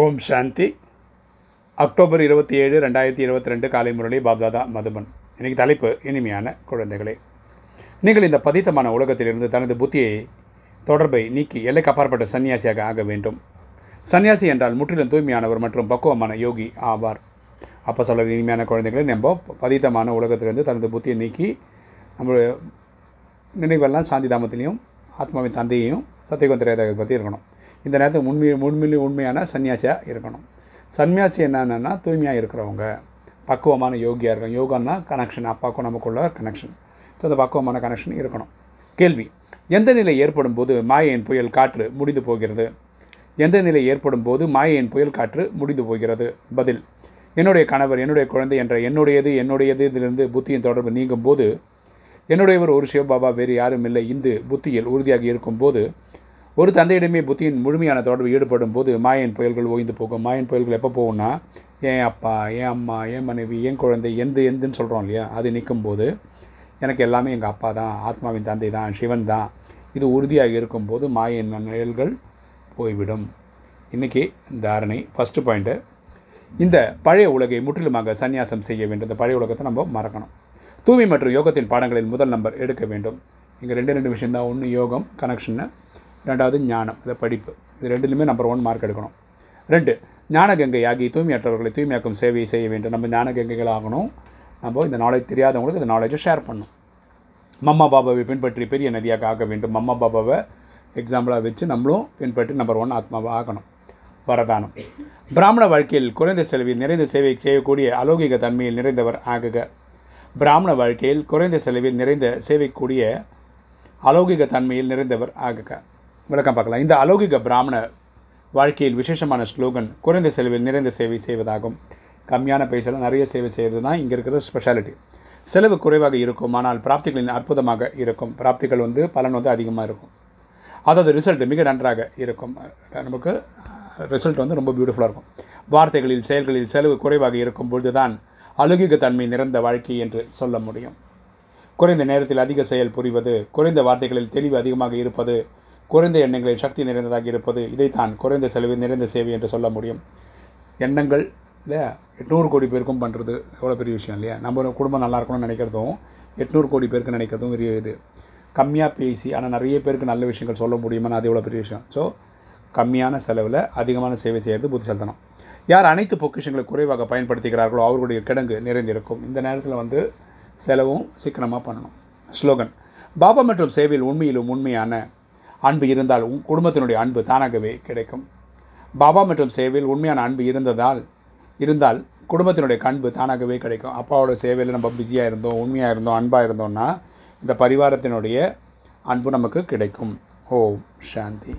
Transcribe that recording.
ஓம் சாந்தி. October இருபத்தி ஏழு ரெண்டாயிரத்தி இருபத்தி ரெண்டு காலை முரளி பாப்தாதா மதுபன். இன்னைக்கு தலைப்பு இனிமையான குழந்தைகளே. நீங்கள் இந்த பதித்தமான உலகத்திலிருந்து தனது புத்தியை தொடர்பை நீக்கி எல்லைக்கு அப்பாற்பட்ட சன்னியாசியாக ஆக வேண்டும். சன்னியாசி என்றால் முற்றிலும் தூய்மையானவர் மற்றும் பக்குவமான யோகி ஆவார். அப்போ சொல்கிற இனிமையான குழந்தைகளை நம்ம பதித்தமான உலகத்திலிருந்து தனது புத்தியை நீக்கி நம்ம நினைவெல்லாம் சாந்தி தாமத்திலையும் ஆத்மாவின் தந்தையையும் சத்தியகுந்த பற்றி இருக்கணும். இந்த நேரத்தில் உண்மை உண்மையிலே உண்மையான சன்னியாசியாக இருக்கணும். சன்னியாசி என்னென்னா தூய்மையாக இருக்கிறவங்க. பக்குவமான யோகியாக இருக்கும் யோகான்னா கனெக்ஷன் அப்பாவுக்கும் நமக்குள்ள கனெக்ஷன் ஸோ அந்த பக்குவமான கனெக்ஷன் இருக்கணும். கேள்வி. எந்த நிலை ஏற்படும் போது மாயையின் புயல் காற்று முடிந்து போகிறது? எந்த நிலை ஏற்படும் போது மாயையின் புயல் காற்று முடிந்து போகிறது? பதில். என்னுடைய கணவர் என்னுடைய குழந்தை என்ற என்னுடையது என்னுடையது இதிலிருந்து புத்தியின் தொடர்பு நீங்கும் போது என்னுடையவர் ஒரு சிவபாபா வேறு யாரும் இல்லை. இந்து புத்தியில் உறுதியாக இருக்கும்போது ஒரு தந்தையிடமே புத்தியின் முழுமையான தொடர்பு ஈடுபடும் போது மாயன் புயல்கள் ஓய்ந்து போகும். மாயன் புயல்கள் எப்போ போகும்னா என் அப்பா என் அம்மா என் மனைவி என் குழந்தை எந்த எந்துன்னு சொல்கிறோம் இல்லையா? அது நிற்கும் போது எனக்கு எல்லாமே எங்கள் அப்பா தான் ஆத்மாவின் தந்தை தான் சிவன் தான். இது உறுதியாக இருக்கும்போது மாயின் நிழல்கள் போய்விடும். இன்றைக்கி தாரணை ஃபஸ்ட்டு பாயிண்ட்டு இந்த பழைய உலகை முற்றிலுமாக சந்நியாசம் செய்ய வேண்டும். இந்த பழைய உலகத்தை நம்ம மறக்கணும். தூய்மை மற்றும் யோகத்தின் பாடங்களில் முதல் நம்பர் எடுக்க வேண்டும். இங்கே ரெண்டு ரெண்டு விஷயம் தான் ஒன்று யோகம் கனெக்ஷன்னு ரெண்டாவது ஞானம் இதை படிப்பு. இது ரெண்டுலையுமே நம்பர் ஒன் மார்க் எடுக்கணும். ரெண்டு ஞானகங்கை ஆகி தூய்மையற்றவர்களை தூய்மையாக்கும் சேவையை செய்ய வேண்டும். நம்ம ஞானகங்கைகள் ஆகணும். நம்ம இந்த நாலேஜ் தெரியாதவங்களுக்கு இந்த நாலேஜை ஷேர் பண்ணணும். மம்மா பாபாவை பின்பற்றி பெரிய நதியாக ஆக வேண்டும். மம்மா பாபாவை எக்ஸாம்பிளாக வச்சு நம்மளும் பின்பற்றி நம்பர் ஒன் ஆத்மாவை ஆகணும். வரதானம். பிராமண வாழ்க்கையில் குறைந்த செலவில் நிறைந்த சேவை செய்யக்கூடிய அலௌகிக தன்மையில் நிறைந்தவர் ஆகுக. பிராமண வாழ்க்கையில் குறைந்த செலவில் நிறைந்த சேவைக்கூடிய அலௌகிக தன்மையில் நிறைந்தவர் ஆகுக. விளக்கம் பார்க்கலாம். இந்த அலௌகிக பிராமண வாழ்க்கையில் விசேஷமான ஸ்லோகன் குறைந்த செலவில் நிறைந்த சேவை செய்வதாகும். கம்மியான பைசாவில் நிறைய சேவை செய்கிறது தான் இங்கே இருக்கிற ஸ்பெஷாலிட்டி செலவு குறைவாக இருக்கும் ஆனால் பிராப்திகளின் அற்புதமாக இருக்கும். பிராப்திகள் வந்து பலன் வந்து அதிகமாக இருக்கும். அதாவது ரிசல்ட் மிக நன்றாக இருக்கும். நமக்கு ரிசல்ட் வந்து ரொம்ப பியூட்டிஃபுல்லாக இருக்கும். வார்த்தைகளில் செயல்களில் செலவு குறைவாக இருக்கும் பொழுது தான் அழுகிக தன்மை நிறைந்த வாழ்க்கை என்று சொல்ல முடியும். குறைந்த நேரத்தில் அதிக செயல் புரிவது குறைந்த வார்த்தைகளில் தெளிவு அதிகமாக இருப்பது குறைந்த எண்ணங்களில் சக்தி நிறைந்ததாக இருப்பது இதைத்தான் குறைந்த செலவில் நிறைந்த சேவை என்று சொல்ல முடியும். எண்ணங்கள் இல்லையா? எட்நூறு கோடி பேருக்கும் பண்ணுறது எவ்வளோ பெரிய விஷயம் இல்லையா? நம்ம குடும்பம் நல்லா இருக்கணும்னு நினைக்கிறதும் எட்நூறு கோடி பேருக்கு நினைக்கிறதும் பெரிய இது. கம்மியாக பேசி ஆனால் நிறைய பேருக்கு நல்ல விஷயங்கள் சொல்ல முடியுமான்னு அது எவ்வளோ பெரிய விஷயம்? ஸோ கம்மியான செலவில் அதிகமான சேவை செய்கிறது புத்திசல்தனம் யார் அனைத்து பொக்கிஷங்களை குறைவாக பயன்படுத்துகிறார்களோ அவர்களுடைய கிடங்கு நிறைந்திருக்கும். இந்த நேரத்தில் வந்து செலவும் சிக்கனமாக பண்ணணும். ஸ்லோகன் பாபா மற்றும் சேவையில் உண்மையிலும் உண்மையான அன்பு இருந்தால் உன் குடும்பத்தினுடைய அன்பு தானாகவே கிடைக்கும். பாபா மற்றும் சேவையில் உண்மையான அன்பு இருந்ததால் இருந்தால் குடும்பத்தினுடைய அன்பு தானாகவே கிடைக்கும். அப்பாவோட சேவையில் நம்ம பிஸியாக இருந்தோம் உண்மையாக இருந்தோம் அன்பாக இருந்தோம்னா இந்த பரிவாரத்தினுடைய அன்பு நமக்கு கிடைக்கும். ஓம் சாந்தி.